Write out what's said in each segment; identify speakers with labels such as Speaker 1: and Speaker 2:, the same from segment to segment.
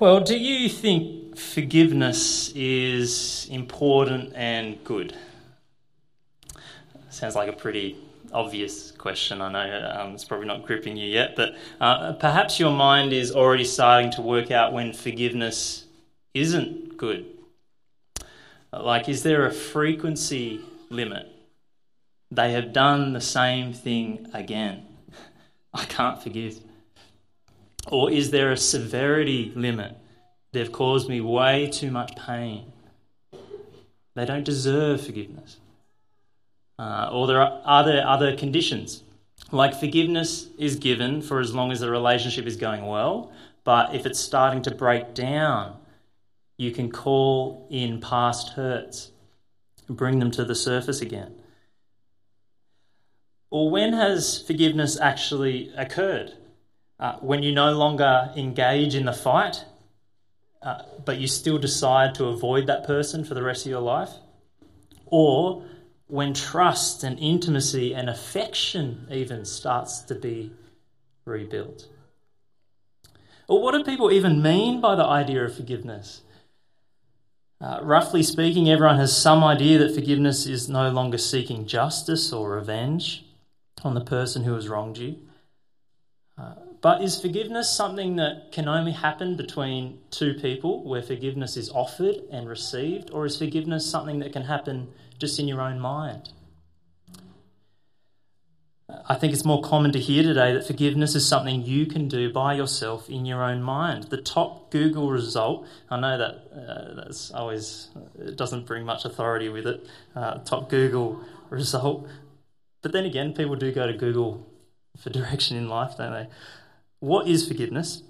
Speaker 1: Well, do you think forgiveness is important and good? Sounds like a pretty obvious question. I know um, it's probably not gripping you yet, but uh, perhaps your mind is already starting to work out when forgiveness isn't good. Like, is there a frequency limit? They have done the same thing again. I can't forgive. Or is there a severity limit? They've caused me way too much pain. They don't deserve forgiveness. Uh, or there are other, other conditions. Like forgiveness is given for as long as the relationship is going well, but if it's starting to break down, you can call in past hurts and bring them to the surface again. Or when has forgiveness actually occurred? Uh, when you no longer engage in the fight, uh, but you still decide to avoid that person for the rest of your life? Or when trust and intimacy and affection even starts to be rebuilt? Or what do people even mean by the idea of forgiveness? Uh, roughly speaking, everyone has some idea that forgiveness is no longer seeking justice or revenge on the person who has wronged you. Uh, but is forgiveness something that can only happen between two people where forgiveness is offered and received? Or is forgiveness something that can happen just in your own mind? I think it's more common to hear today that forgiveness is something you can do by yourself in your own mind. The top Google result, I know that uh, that's always, it doesn't bring much authority with it, uh, top Google result. But then again, people do go to Google for direction in life, don't they? What is forgiveness?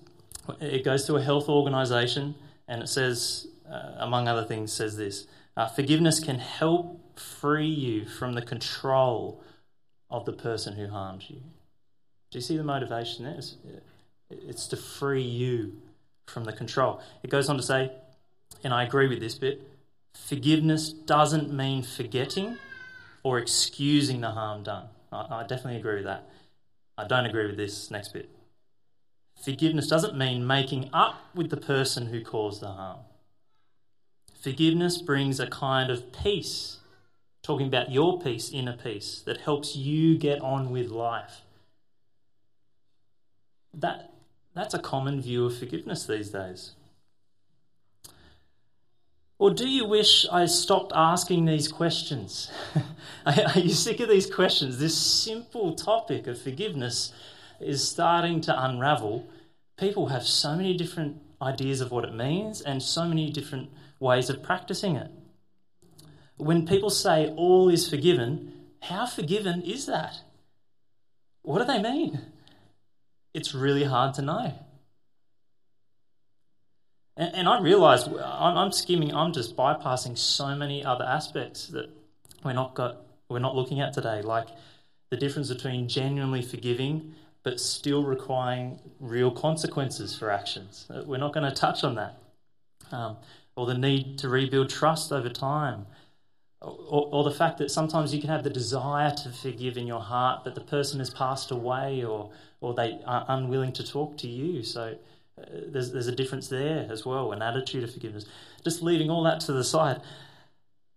Speaker 1: It goes to a health organisation and it says, uh, among other things, says this uh, Forgiveness can help free you from the control of the person who harmed you. Do you see the motivation there? It's, it's to free you from the control. It goes on to say, and I agree with this bit forgiveness doesn't mean forgetting or excusing the harm done. I, I definitely agree with that. I don't agree with this next bit. Forgiveness doesn't mean making up with the person who caused the harm. Forgiveness brings a kind of peace, talking about your peace, inner peace, that helps you get on with life. That, that's a common view of forgiveness these days. Or do you wish I stopped asking these questions? Are you sick of these questions? This simple topic of forgiveness is starting to unravel, people have so many different ideas of what it means and so many different ways of practicing it. When people say all is forgiven, how forgiven is that? What do they mean? It's really hard to know. And, and I realise I'm, I'm skimming, I'm just bypassing so many other aspects that we're not got, we're not looking at today, like the difference between genuinely forgiving but still requiring real consequences for actions. Uh, we're not going to touch on that. Um, or the need to rebuild trust over time. Or, or, the fact that sometimes you can have the desire to forgive in your heart, but the person has passed away or, or they are unwilling to talk to you. So uh, there's, there's a difference there as well, an attitude of forgiveness. Just leaving all that to the side.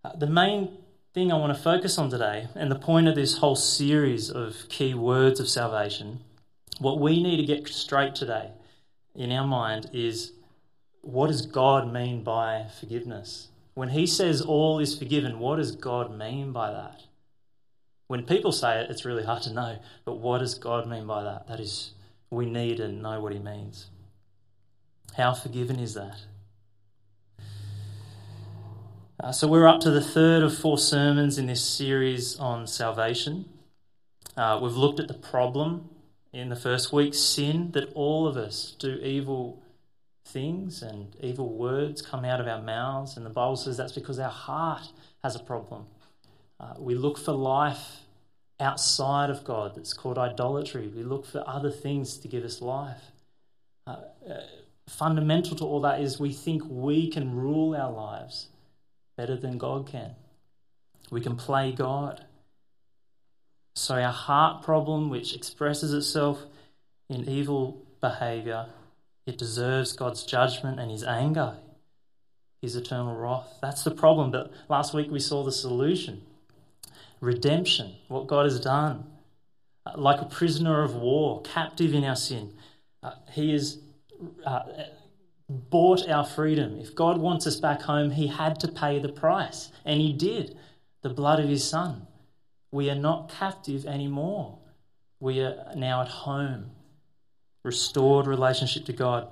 Speaker 1: Uh, the main thing I want to focus on today, and the point of this whole series of key words of salvation, what we need to get straight today in our mind is what does God mean by forgiveness? When He says all is forgiven, what does God mean by that? When people say it, it's really hard to know, but what does God mean by that? That is, we need to know what He means. How forgiven is that? Uh, so, we're up to the third of four sermons in this series on salvation. Uh, we've looked at the problem in the first week sin, that all of us do evil things and evil words come out of our mouths. And the Bible says that's because our heart has a problem. Uh, we look for life outside of God that's called idolatry. We look for other things to give us life. Uh, uh, fundamental to all that is we think we can rule our lives better than God can. We can play God. So, our heart problem, which expresses itself in evil behavior, It deserves God's judgment and his anger, his eternal wrath. That's the problem. But last week we saw the solution redemption, what God has done. Uh, like a prisoner of war, captive in our sin. Uh, he has uh, bought our freedom. If God wants us back home, He had to pay the price, and He did the blood of His Son. We are not captive anymore. We are now at home, restored relationship to God.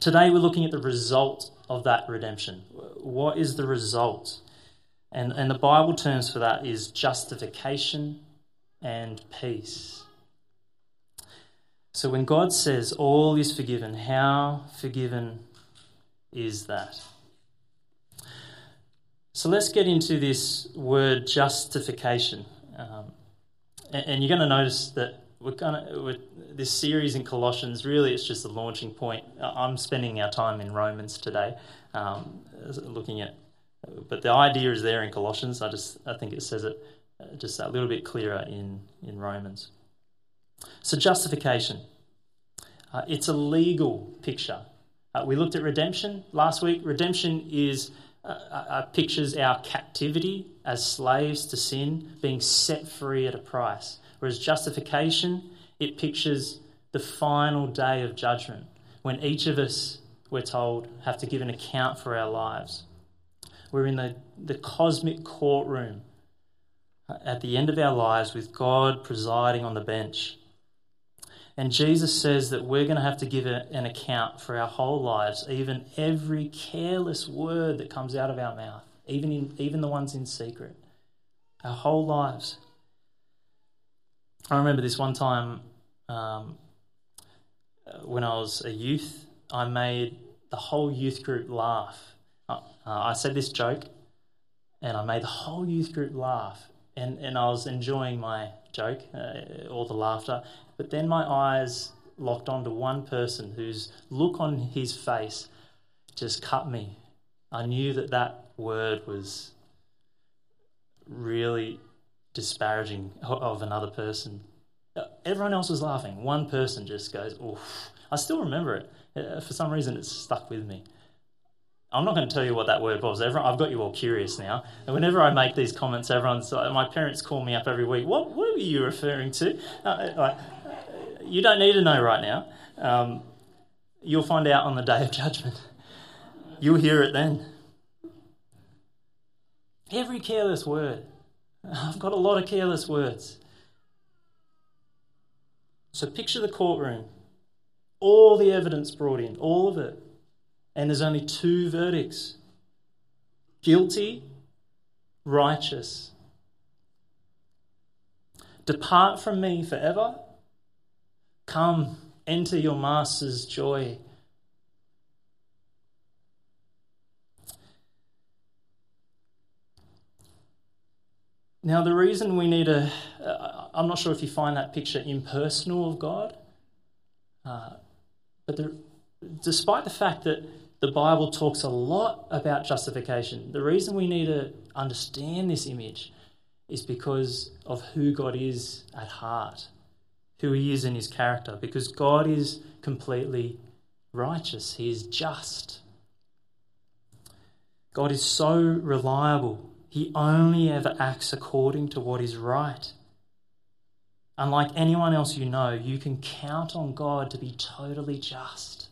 Speaker 1: Today, we're looking at the result of that redemption. What is the result? And, and the Bible terms for that is justification and peace. So when God says all is forgiven, how forgiven is that? So let's get into this word justification. Um, and, and, you're going to notice that we're going to, this series in Colossians, really, it's just a launching point. I'm spending our time in Romans today, um, looking at, but the idea is there in Colossians. I just, I think it says it uh, just a little bit clearer in, in Romans. So, justification. Uh, it's a legal picture. Uh, we looked at redemption last week. Redemption is uh, uh, pictures our captivity as slaves to sin, being set free at a price. Whereas justification, it pictures the final day of judgment when each of us, we're told, have to give an account for our lives. We're in the, the cosmic courtroom at the end of our lives with God presiding on the bench. And Jesus says that we're going to have to give an account for our whole lives, even every careless word that comes out of our mouth, even, in, even the ones in secret. Our whole lives. I remember this one time um, when I was a youth, I made the whole youth group laugh. Uh, I said this joke, and I made the whole youth group laugh and, and I was enjoying my joke, uh, all the laughter. But then my eyes locked onto one person whose look on his face just cut me. I knew that that word was really disparaging of another person. Uh, everyone else was laughing. One person just goes, oof. I still remember it. Uh, for some reason, it's stuck with me. I'm not going to tell you what that word was. Everyone, I've got you all curious now. And whenever I make these comments, everyone's like, my parents call me up every week. What what are you referring to? Uh, like, you don't need to know right now. Um, you'll find out on the day of judgment. You'll hear it then. Every careless word. I've got a lot of careless words. So picture the courtroom. All the evidence brought in, all of it and there's only two verdicts guilty, righteous. Depart from me forever. Come, enter your master's joy. Now, the reason we need a, uh, I'm not sure if you find that picture impersonal of God, uh, but the, despite the fact that the Bible talks a lot about justification. The reason we need to understand this image is because of who God is at heart, who He is in His character, because God is completely righteous, He is just. God is so reliable, He only ever acts according to what is right. Unlike anyone else you know, you can count on God to be totally just.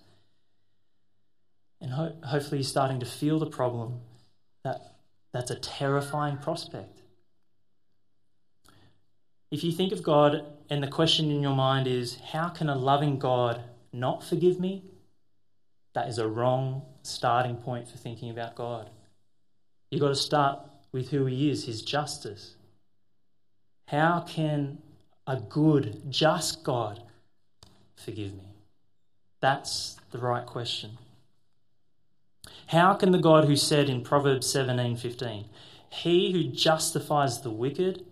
Speaker 1: And ho- hopefully, you're starting to feel the problem that that's a terrifying prospect. If you think of God and the question in your mind is, how can a loving God not forgive me? That is a wrong starting point for thinking about God. You've got to start with who He is, His justice. How can a good, just God forgive me? That's the right question. How can the God who said in Proverbs 17:15, "He who justifies the wicked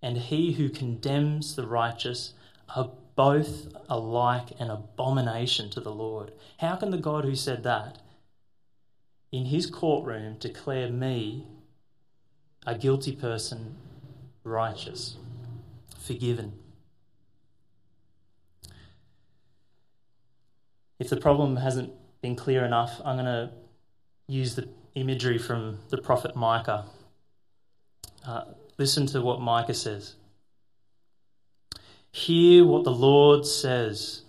Speaker 1: and he who condemns the righteous are both alike an abomination to the Lord." How can the God who said that in his courtroom declare me a guilty person righteous, forgiven? If the problem hasn't been clear enough, I'm going to use the imagery from the prophet Micah. Uh, listen to what Micah says. Hear what the Lord says.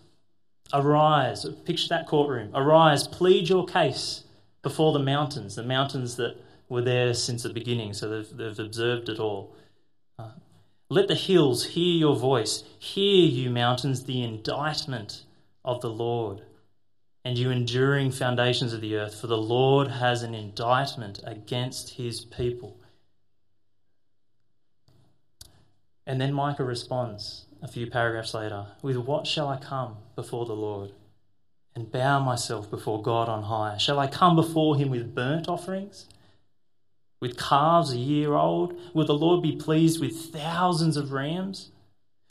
Speaker 1: Arise, picture that courtroom. Arise, plead your case before the mountains, the mountains that were there since the beginning, so they've, they've observed it all. Uh, let the hills hear your voice. Hear, you mountains, the indictment of the Lord, and you enduring foundations of the earth, for the Lord has an indictment against his people. And then Micah responds a few paragraphs later With what shall I come before the Lord and bow myself before God on high? Shall I come before him with burnt offerings? With calves a year old? Will the Lord be pleased with thousands of rams?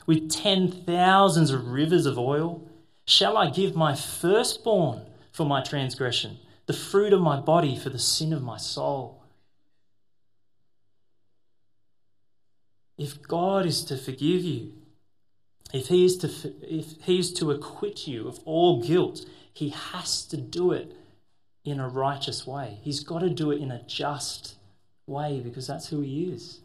Speaker 1: With ten thousands of rivers of oil? Shall I give my firstborn for my transgression, the fruit of my body for the sin of my soul? If God is to forgive you, if he is to, if he is to acquit you of all guilt, he has to do it in a righteous way. He's got to do it in a just way because that's who he is.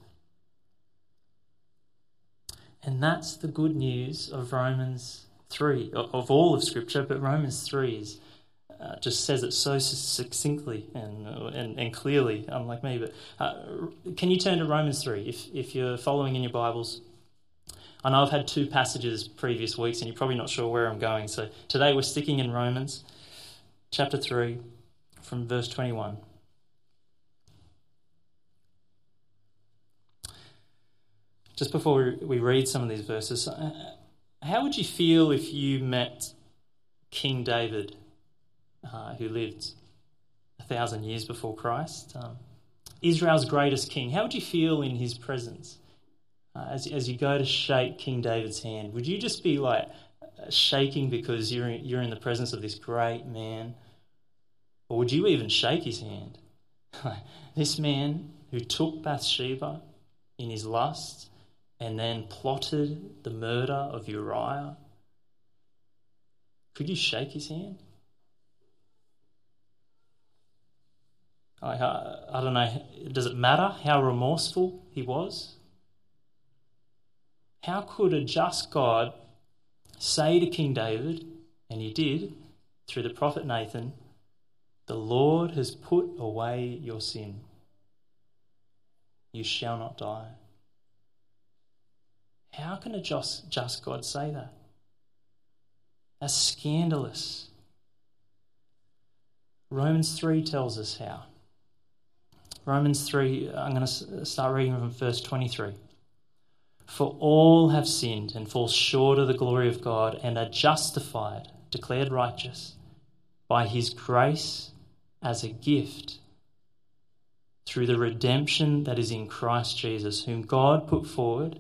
Speaker 1: And that's the good news of Romans 3, of all of Scripture, but Romans 3 is, uh, just says it so succinctly and, and, and clearly, unlike me. But uh, can you turn to Romans 3 if, if you're following in your Bibles? I know I've had two passages previous weeks and you're probably not sure where I'm going. So today we're sticking in Romans chapter 3 from verse 21. Just before we read some of these verses, uh, how would you feel if you met King David, uh, who lived a thousand years before Christ? Um, Israel's greatest king. How would you feel in his presence? uh, as, as you go to shake King David's hand, would you just be like shaking because you're in, you're in the presence of this great man? Or would you even shake his hand? this man who took Bathsheba in his lust and then plotted the murder of Uriah, could you shake his hand? I, I don't know, does it matter how remorseful he was? How could a just God say to King David, and he did through the prophet Nathan, The Lord has put away your sin. You shall not die. How can a just, just God say that? That's scandalous. Romans 3 tells us how. Romans 3, I'm going to start reading from verse 23. For all have sinned and fall short of the glory of God and are justified, declared righteous, by his grace as a gift through the redemption that is in Christ Jesus, whom God put forward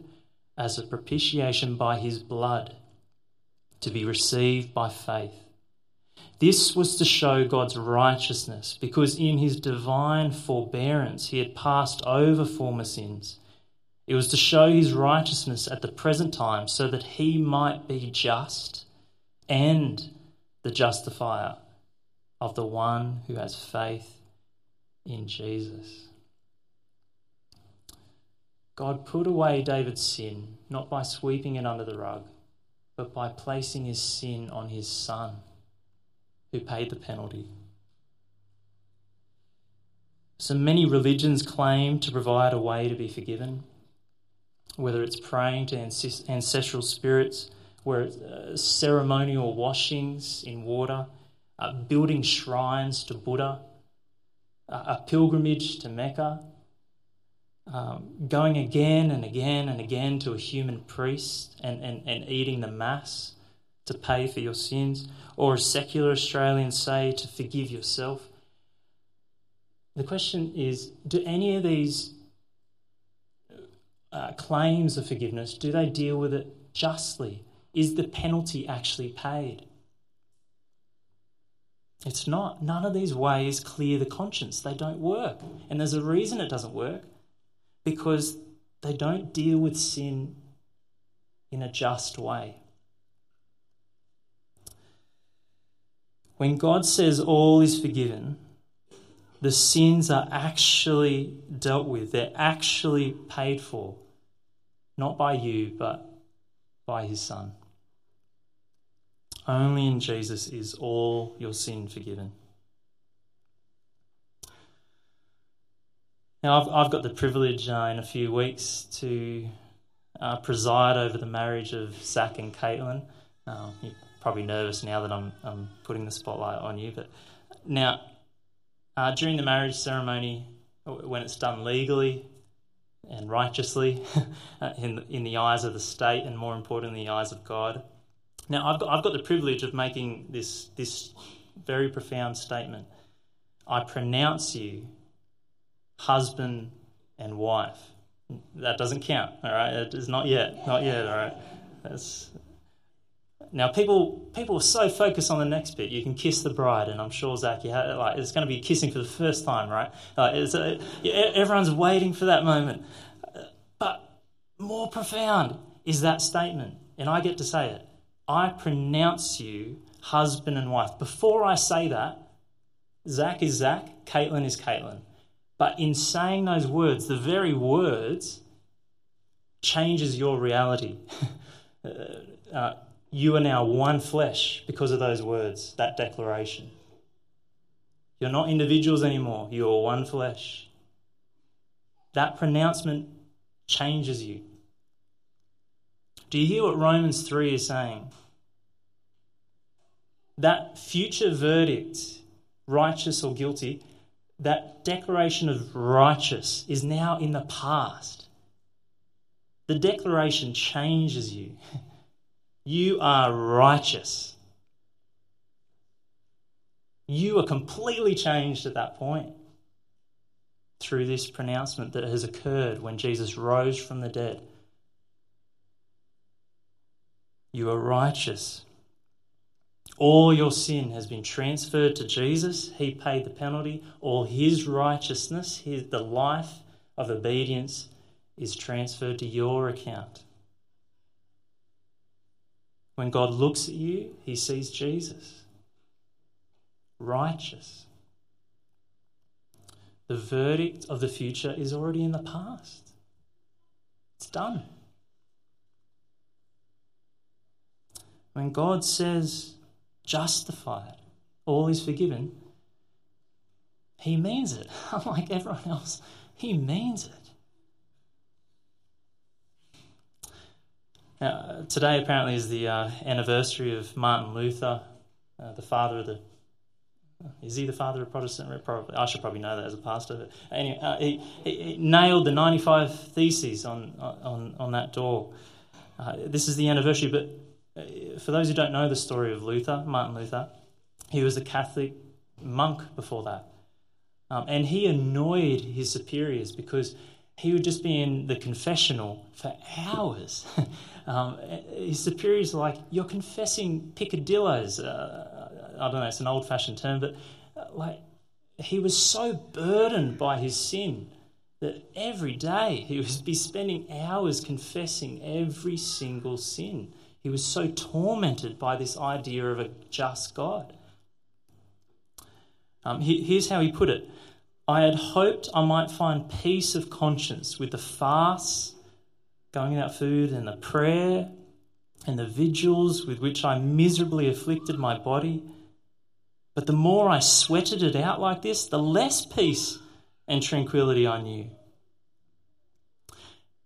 Speaker 1: as a propitiation by his blood to be received by faith. This was to show God's righteousness, because in his divine forbearance he had passed over former sins it was to show his righteousness at the present time so that he might be just and the justifier of the one who has faith in Jesus. God put away David's sin not by sweeping it under the rug, but by placing his sin on his son, who paid the penalty. So many religions claim to provide a way to be forgiven whether it's praying to ancestral spirits, where uh, ceremonial washings in water, uh, building shrines to Buddha, uh, a pilgrimage to Mecca, um, going again and again and again to a human priest and, and, and eating the Mass to pay for your sins, or as secular Australians say, to forgive yourself. The question is do any of these uh, claims of forgiveness, do they deal with it justly? Is the penalty actually paid? It's not. None of these ways clear the conscience. They don't work. And there's a reason it doesn't work because they don't deal with sin in a just way. When God says all is forgiven, the sins are actually dealt with, they're actually paid for, not by you, but by his Son. Only in Jesus is all your sin forgiven. Now, I've, I've got the privilege uh, in a few weeks to uh, preside over the marriage of Zach and Caitlin. Uh, you're probably nervous now that I'm, I'm putting the spotlight on you, but now, uh, during the marriage ceremony, when it's done legally and righteously uh, in, the, in the eyes of the state and more importantly, the eyes of God, now I've got, I've got the privilege of making this, this very profound statement. I pronounce you husband and wife. That doesn't count, all right? It is not yet, not yet, all right? That's, now, people people are so focused on the next bit. You can kiss the bride, and I'm sure Zach, you had, like it's going to be kissing for the first time, right? Like, a, uh, everyone's waiting for that moment. But more profound is that statement, and I get to say it. I pronounce you husband and wife. Before I say that, Zach is Zach, Caitlin is Caitlin. But in saying those words, the very words changes your reality. uh, you are now one flesh because of those words, that declaration. You're not individuals anymore, you are one flesh. That pronouncement changes you. Do you hear what Romans 3 is saying? That future verdict, righteous or guilty, that declaration of righteous is now in the past. The declaration changes you. You are righteous. You are completely changed at that point through this pronouncement that has occurred when Jesus rose from the dead. You are righteous. All your sin has been transferred to Jesus. He paid the penalty. All his righteousness, his, the life of obedience, is transferred to your account. When God looks at you, he sees Jesus, righteous. The verdict of the future is already in the past, it's done. When God says, justified, all is forgiven, he means it. Unlike everyone else, he means it. Now, today apparently is the uh, anniversary of Martin Luther, uh, the father of the. Is he the father of Protestant? Probably. I should probably know that as a pastor. But anyway, uh, he, he, nailed the 95 theses on, on, on that door. Uh, this is the anniversary, but for those who don't know the story of Luther, Martin Luther, he was a Catholic monk before that. Um, and he annoyed his superiors because he would just be in the confessional for hours. um, his superiors are like, You're confessing peccadilloes. Uh, I don't know, it's an old fashioned term, but uh, like, he was so burdened by his sin that every day he would be spending hours confessing every single sin. He was so tormented by this idea of a just God. Um, he, here's how he put it I had hoped I might find peace of conscience with the fast, going without food, and the prayer and the vigils with which I miserably afflicted my body. But the more I sweated it out like this, the less peace and tranquility I knew.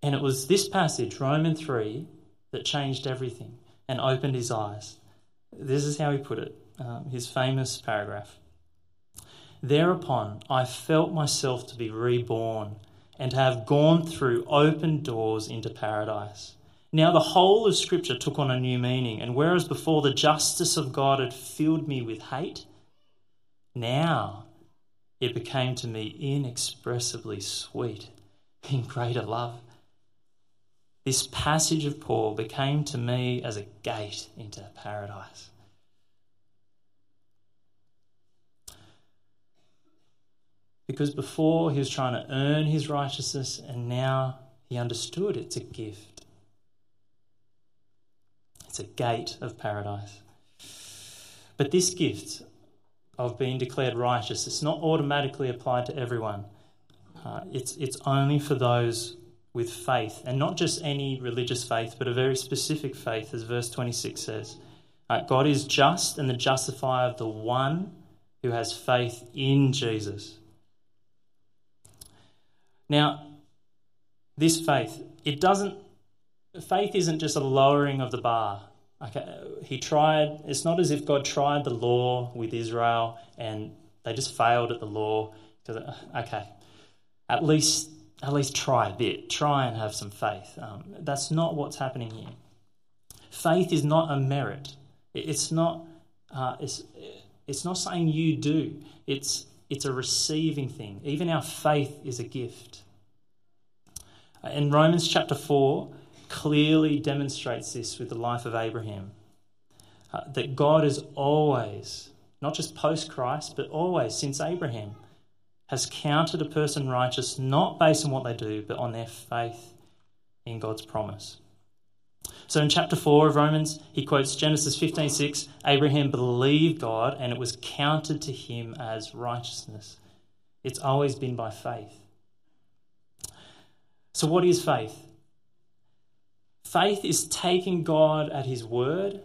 Speaker 1: And it was this passage, Romans 3, that changed everything and opened his eyes. This is how he put it, um, his famous paragraph. Thereupon I felt myself to be reborn and to have gone through open doors into paradise. Now the whole of Scripture took on a new meaning, and whereas before the justice of God had filled me with hate, now it became to me inexpressibly sweet in greater love this passage of Paul became to me as a gate into paradise. Because before he was trying to earn his righteousness, and now he understood it's a gift. It's a gate of paradise. But this gift of being declared righteous, it's not automatically applied to everyone. Uh, it's, it's only for those with faith, and not just any religious faith, but a very specific faith, as verse 26 says. Uh, God is just and the justifier of the one who has faith in Jesus. Now, this faith, it doesn't, faith isn't just a lowering of the bar. Okay, he tried, it's not as if God tried the law with Israel and they just failed at the law. Okay, at least, at least try a bit. Try and have some faith. Um, that's not what's happening here. Faith is not a merit. It's not, uh, it's, it's not something you do. It's, it's a receiving thing. Even our faith is a gift. In Romans chapter 4, clearly demonstrates this with the life of Abraham. Uh, that God is always, not just post Christ, but always since Abraham, has counted a person righteous not based on what they do, but on their faith in God's promise. So in chapter 4 of Romans, he quotes Genesis 15:6, Abraham believed God and it was counted to him as righteousness. It's always been by faith. So what is faith? Faith is taking God at his word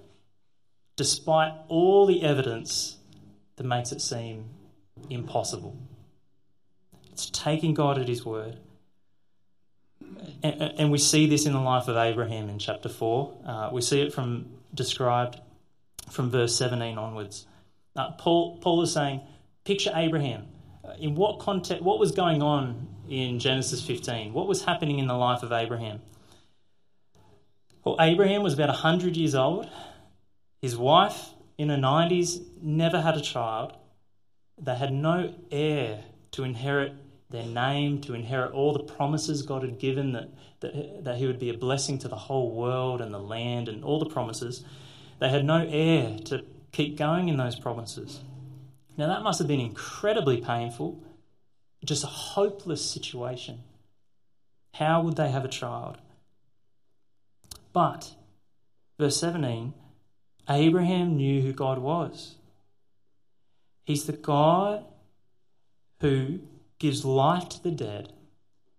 Speaker 1: despite all the evidence that makes it seem impossible. It's taking God at his word. And, and we see this in the life of Abraham in chapter 4. Uh, we see it from described from verse 17 onwards. Uh, Paul, Paul is saying, picture Abraham. Uh, in what context, what was going on in Genesis 15? What was happening in the life of Abraham? Well, Abraham was about 100 years old. His wife, in her 90s, never had a child. They had no heir to inherit their name, to inherit all the promises God had given that, that, that he would be a blessing to the whole world and the land and all the promises. They had no heir to keep going in those promises. Now, that must have been incredibly painful, just a hopeless situation. How would they have a child? But, verse 17, Abraham knew who God was. He's the God who gives life to the dead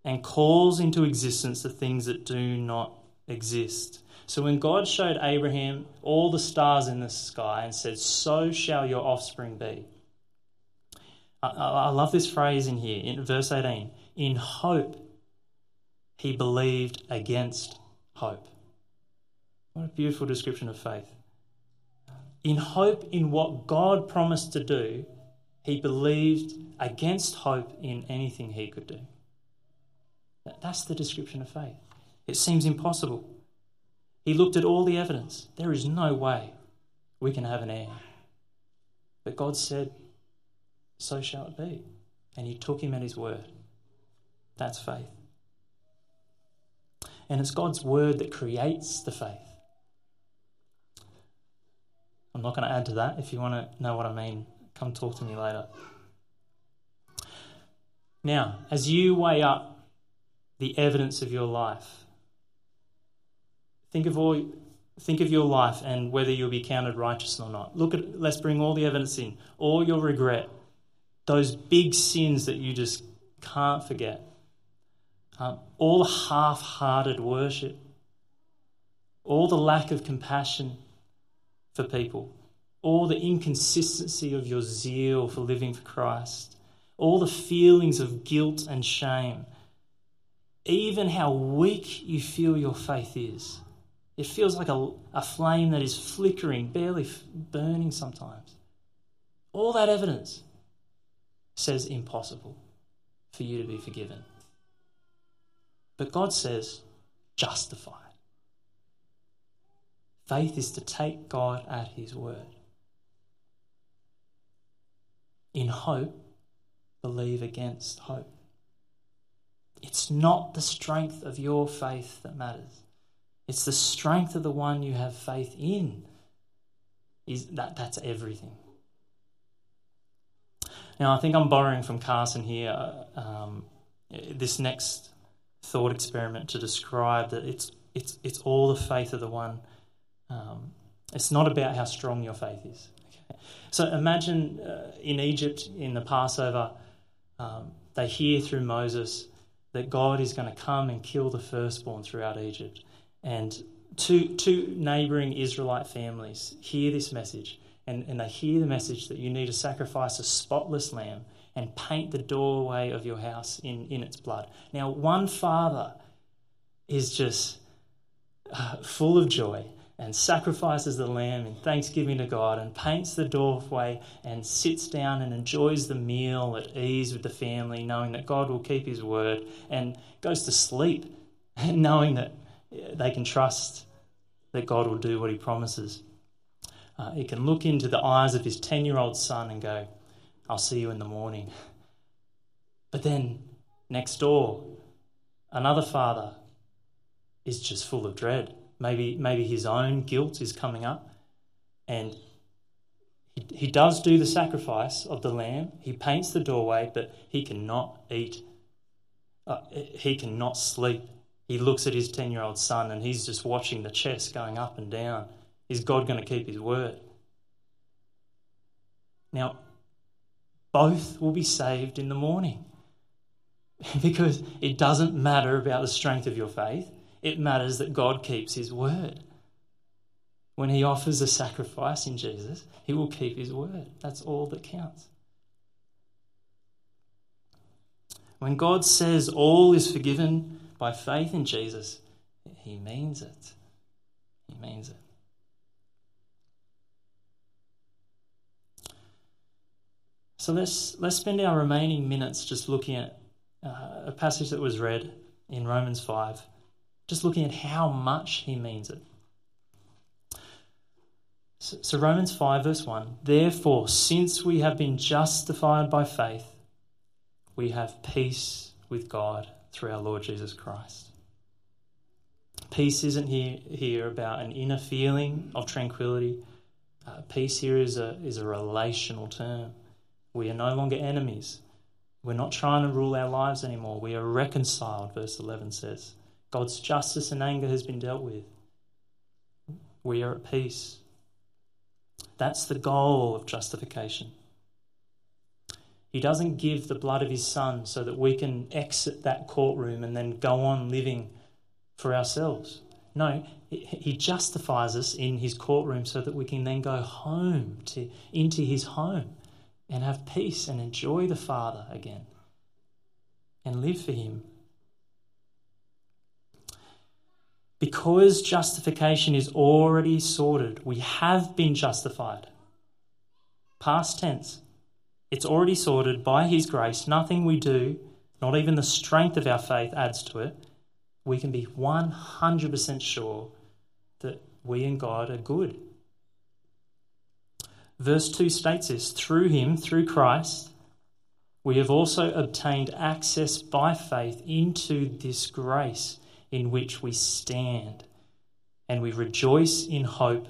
Speaker 1: and calls into existence the things that do not exist. So when God showed Abraham all the stars in the sky and said, So shall your offspring be. I, I love this phrase in here, in verse 18. In hope, he believed against hope. What a beautiful description of faith. In hope in what God promised to do, he believed against hope in anything he could do. That's the description of faith. It seems impossible. He looked at all the evidence. There is no way we can have an heir. But God said, So shall it be. And he took him at his word. That's faith. And it's God's word that creates the faith. I'm not going to add to that. If you want to know what I mean, come talk to me later. Now, as you weigh up the evidence of your life, think of all think of your life and whether you'll be counted righteous or not. Look at let's bring all the evidence in, all your regret, those big sins that you just can't forget, um, all the half-hearted worship, all the lack of compassion for people, all the inconsistency of your zeal for living for Christ, all the feelings of guilt and shame, even how weak you feel your faith is. It feels like a, a flame that is flickering, barely burning sometimes. All that evidence says impossible for you to be forgiven. But God says justified. Faith is to take God at His word. In hope, believe against hope. It's not the strength of your faith that matters. It's the strength of the one you have faith in. Is that that's everything. Now I think I'm borrowing from Carson here. Um, this next thought experiment to describe that it's it's it's all the faith of the one um, it's not about how strong your faith is. So imagine uh, in Egypt in the Passover, um, they hear through Moses that God is going to come and kill the firstborn throughout Egypt. And two, two neighboring Israelite families hear this message, and, and they hear the message that you need to sacrifice a spotless lamb and paint the doorway of your house in, in its blood. Now, one father is just uh, full of joy and sacrifices the lamb in thanksgiving to God and paints the doorway and sits down and enjoys the meal at ease with the family, knowing that God will keep his word, and goes to sleep knowing that they can trust that God will do what he promises. Uh, he can look into the eyes of his 10 year old son and go, I'll see you in the morning. But then next door, another father is just full of dread. Maybe, maybe his own guilt is coming up. And he, he does do the sacrifice of the lamb. He paints the doorway, but he cannot eat. Uh, he cannot sleep. He looks at his 10 year old son and he's just watching the chess going up and down. Is God going to keep his word? Now, both will be saved in the morning because it doesn't matter about the strength of your faith. It matters that God keeps his word. When he offers a sacrifice in Jesus, he will keep his word. That's all that counts. When God says all is forgiven by faith in Jesus, he means it. He means it. So let's, let's spend our remaining minutes just looking at uh, a passage that was read in Romans 5 just looking at how much he means it. So, Romans 5, verse 1 Therefore, since we have been justified by faith, we have peace with God through our Lord Jesus Christ. Peace isn't here, here about an inner feeling of tranquility. Uh, peace here is a, is a relational term. We are no longer enemies. We're not trying to rule our lives anymore. We are reconciled, verse 11 says. God's justice and anger has been dealt with. We are at peace. That's the goal of justification. He doesn't give the blood of his son so that we can exit that courtroom and then go on living for ourselves. No, he justifies us in his courtroom so that we can then go home to into his home and have peace and enjoy the Father again and live for him Because justification is already sorted, we have been justified. Past tense. It's already sorted by His grace. Nothing we do, not even the strength of our faith, adds to it. We can be 100% sure that we and God are good. Verse 2 states this through Him, through Christ, we have also obtained access by faith into this grace in which we stand, and we rejoice in hope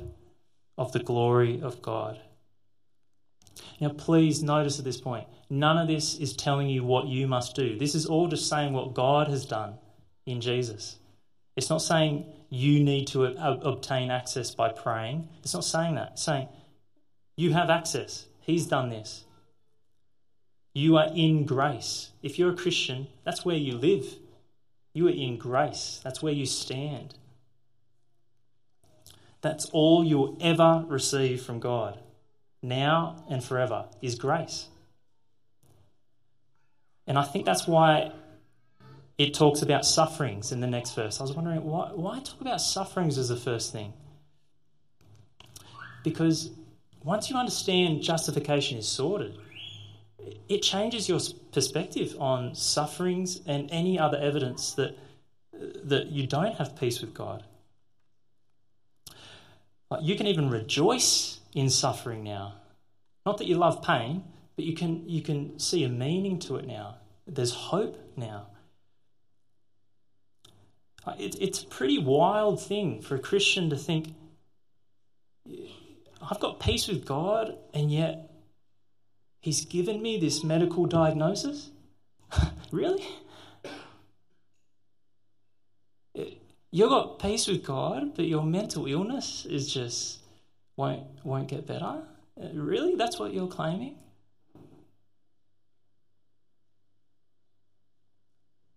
Speaker 1: of the glory of God. Now, please notice at this point, none of this is telling you what you must do. This is all just saying what God has done in Jesus. It's not saying you need to obtain access by praying. It's not saying that. It's saying you have access. He's done this. You are in grace. If you're a Christian, that's where you live. You are in grace. That's where you stand. That's all you'll ever receive from God, now and forever, is grace. And I think that's why it talks about sufferings in the next verse. I was wondering, why, why talk about sufferings as the first thing? Because once you understand justification is sorted, it changes your perspective on sufferings and any other evidence that, that you don't have peace with God. You can even rejoice in suffering now. Not that you love pain, but you can, you can see a meaning to it now. There's hope now. It, it's a pretty wild thing for a Christian to think, I've got peace with God, and yet He's given me this medical diagnosis? really? You got peace with God, but your mental illness is just won't won't get better. Really? That's what you're claiming?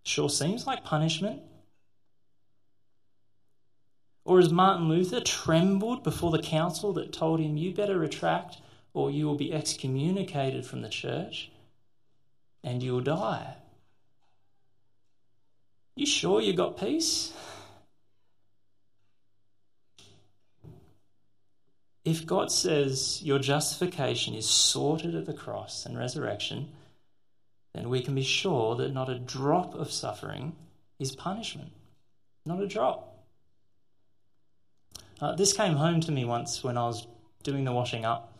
Speaker 1: Sure seems like punishment. Or as Martin Luther trembled before the council that told him, You better retract or you will be excommunicated from the church and you'll die. You sure you got peace? If God says your justification is sorted at the cross and resurrection, then we can be sure that not a drop of suffering is punishment. Not a drop. Uh, this came home to me once when I was doing the washing up.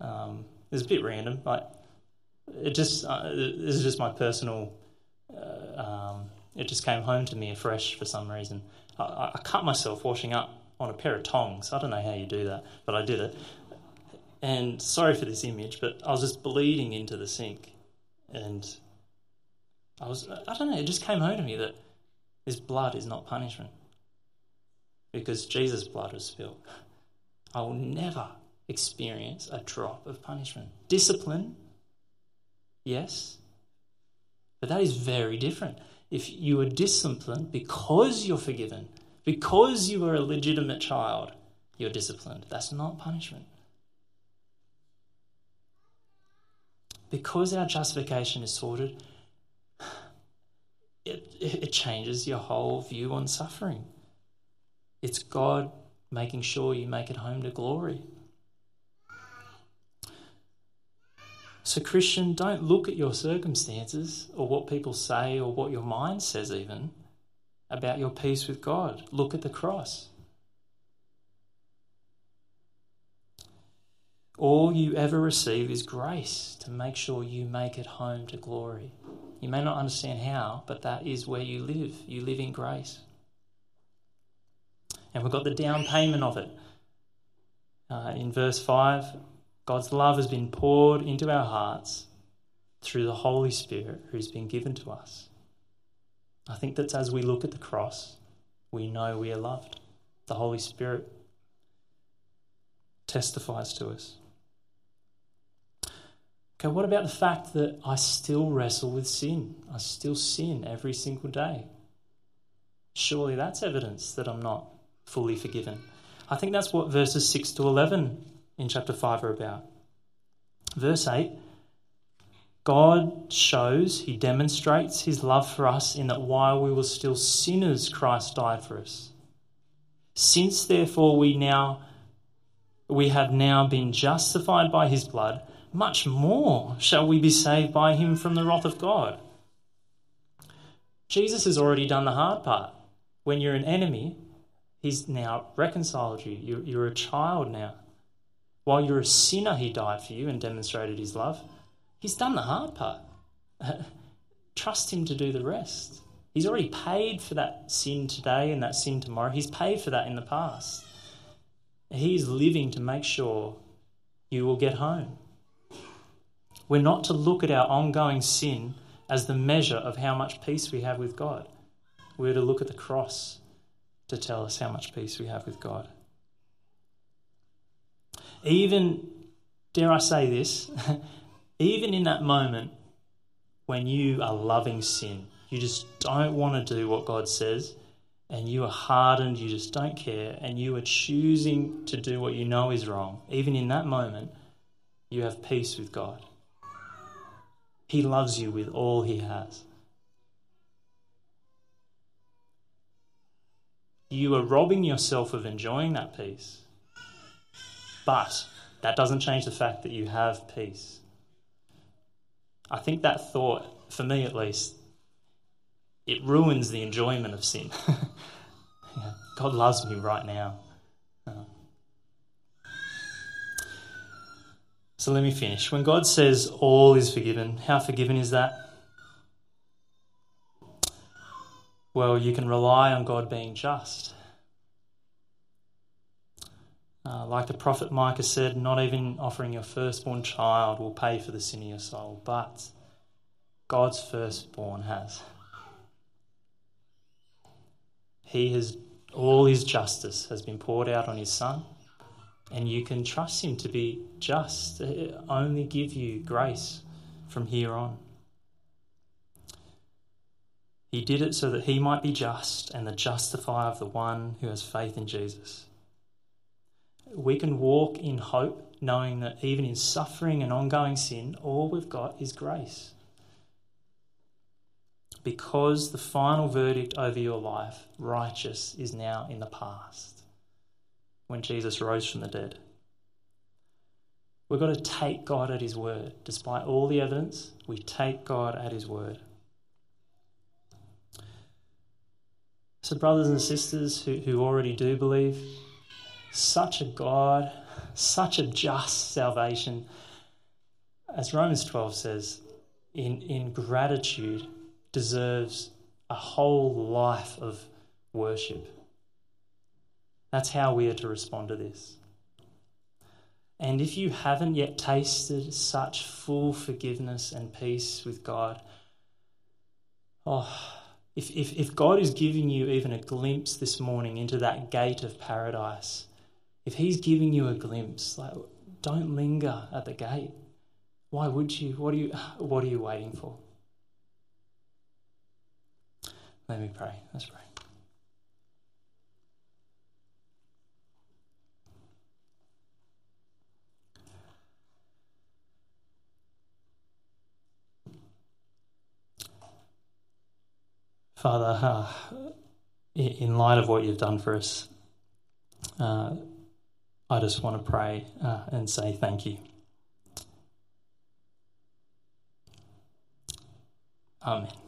Speaker 1: Um, it was a bit random, like it just uh, this is just my personal. Uh, um, it just came home to me afresh for some reason. I, I cut myself washing up on a pair of tongs. I don't know how you do that, but I did it. And sorry for this image, but I was just bleeding into the sink. And I was, I don't know, it just came home to me that this blood is not punishment because Jesus' blood was spilled. I will never experience a drop of punishment. Discipline, yes, but that is very different. If you are disciplined because you're forgiven, because you are a legitimate child, you're disciplined. That's not punishment. Because our justification is sorted, it, it changes your whole view on suffering. It's God making sure you make it home to glory. So, Christian, don't look at your circumstances or what people say or what your mind says, even about your peace with God. Look at the cross. All you ever receive is grace to make sure you make it home to glory. You may not understand how, but that is where you live. You live in grace. And we've got the down payment of it. Uh, in verse 5, God's love has been poured into our hearts through the Holy Spirit who's been given to us. I think that as we look at the cross, we know we are loved. The Holy Spirit testifies to us. Okay, what about the fact that I still wrestle with sin? I still sin every single day. Surely that's evidence that I'm not fully forgiven. I think that's what verses 6 to 11 in chapter 5 are about. Verse 8 God shows, He demonstrates His love for us in that while we were still sinners, Christ died for us. Since therefore we now we have now been justified by his blood, much more shall we be saved by him from the wrath of God. Jesus has already done the hard part. When you're an enemy, he's now reconciled you. You're, you're a child now. While you're a sinner, he died for you and demonstrated his love. He's done the hard part. Trust Him to do the rest. He's already paid for that sin today and that sin tomorrow. He's paid for that in the past. He's living to make sure you will get home. We're not to look at our ongoing sin as the measure of how much peace we have with God. We're to look at the cross to tell us how much peace we have with God. Even, dare I say this, even in that moment when you are loving sin, you just don't want to do what God says, and you are hardened, you just don't care, and you are choosing to do what you know is wrong, even in that moment, you have peace with God. He loves you with all He has. You are robbing yourself of enjoying that peace. But that doesn't change the fact that you have peace. I think that thought, for me at least, it ruins the enjoyment of sin. yeah, God loves me right now. Uh, so let me finish. When God says all is forgiven, how forgiven is that? Well, you can rely on God being just. Uh, like the prophet Micah said, not even offering your firstborn child will pay for the sin of your soul, but God's firstborn has. He has, all his justice has been poured out on his son, and you can trust Him to be just, only give you grace from here on. He did it so that He might be just and the justifier of the one who has faith in Jesus. We can walk in hope, knowing that even in suffering and ongoing sin, all we've got is grace. Because the final verdict over your life, righteous, is now in the past when Jesus rose from the dead. We've got to take God at His word. Despite all the evidence, we take God at His word. So, brothers and sisters who, who already do believe, such a God, such a just salvation, as Romans 12 says, in, in gratitude deserves a whole life of worship. That's how we are to respond to this. And if you haven't yet tasted such full forgiveness and peace with God, oh, if, if, if God is giving you even a glimpse this morning into that gate of paradise, if He's giving you a glimpse, like, don't linger at the gate. Why would you? What are you, what are you waiting for? Let me pray. Let's pray. Father, uh, in light of what you've done for us, uh, I just want to pray uh, and say thank you. Amen.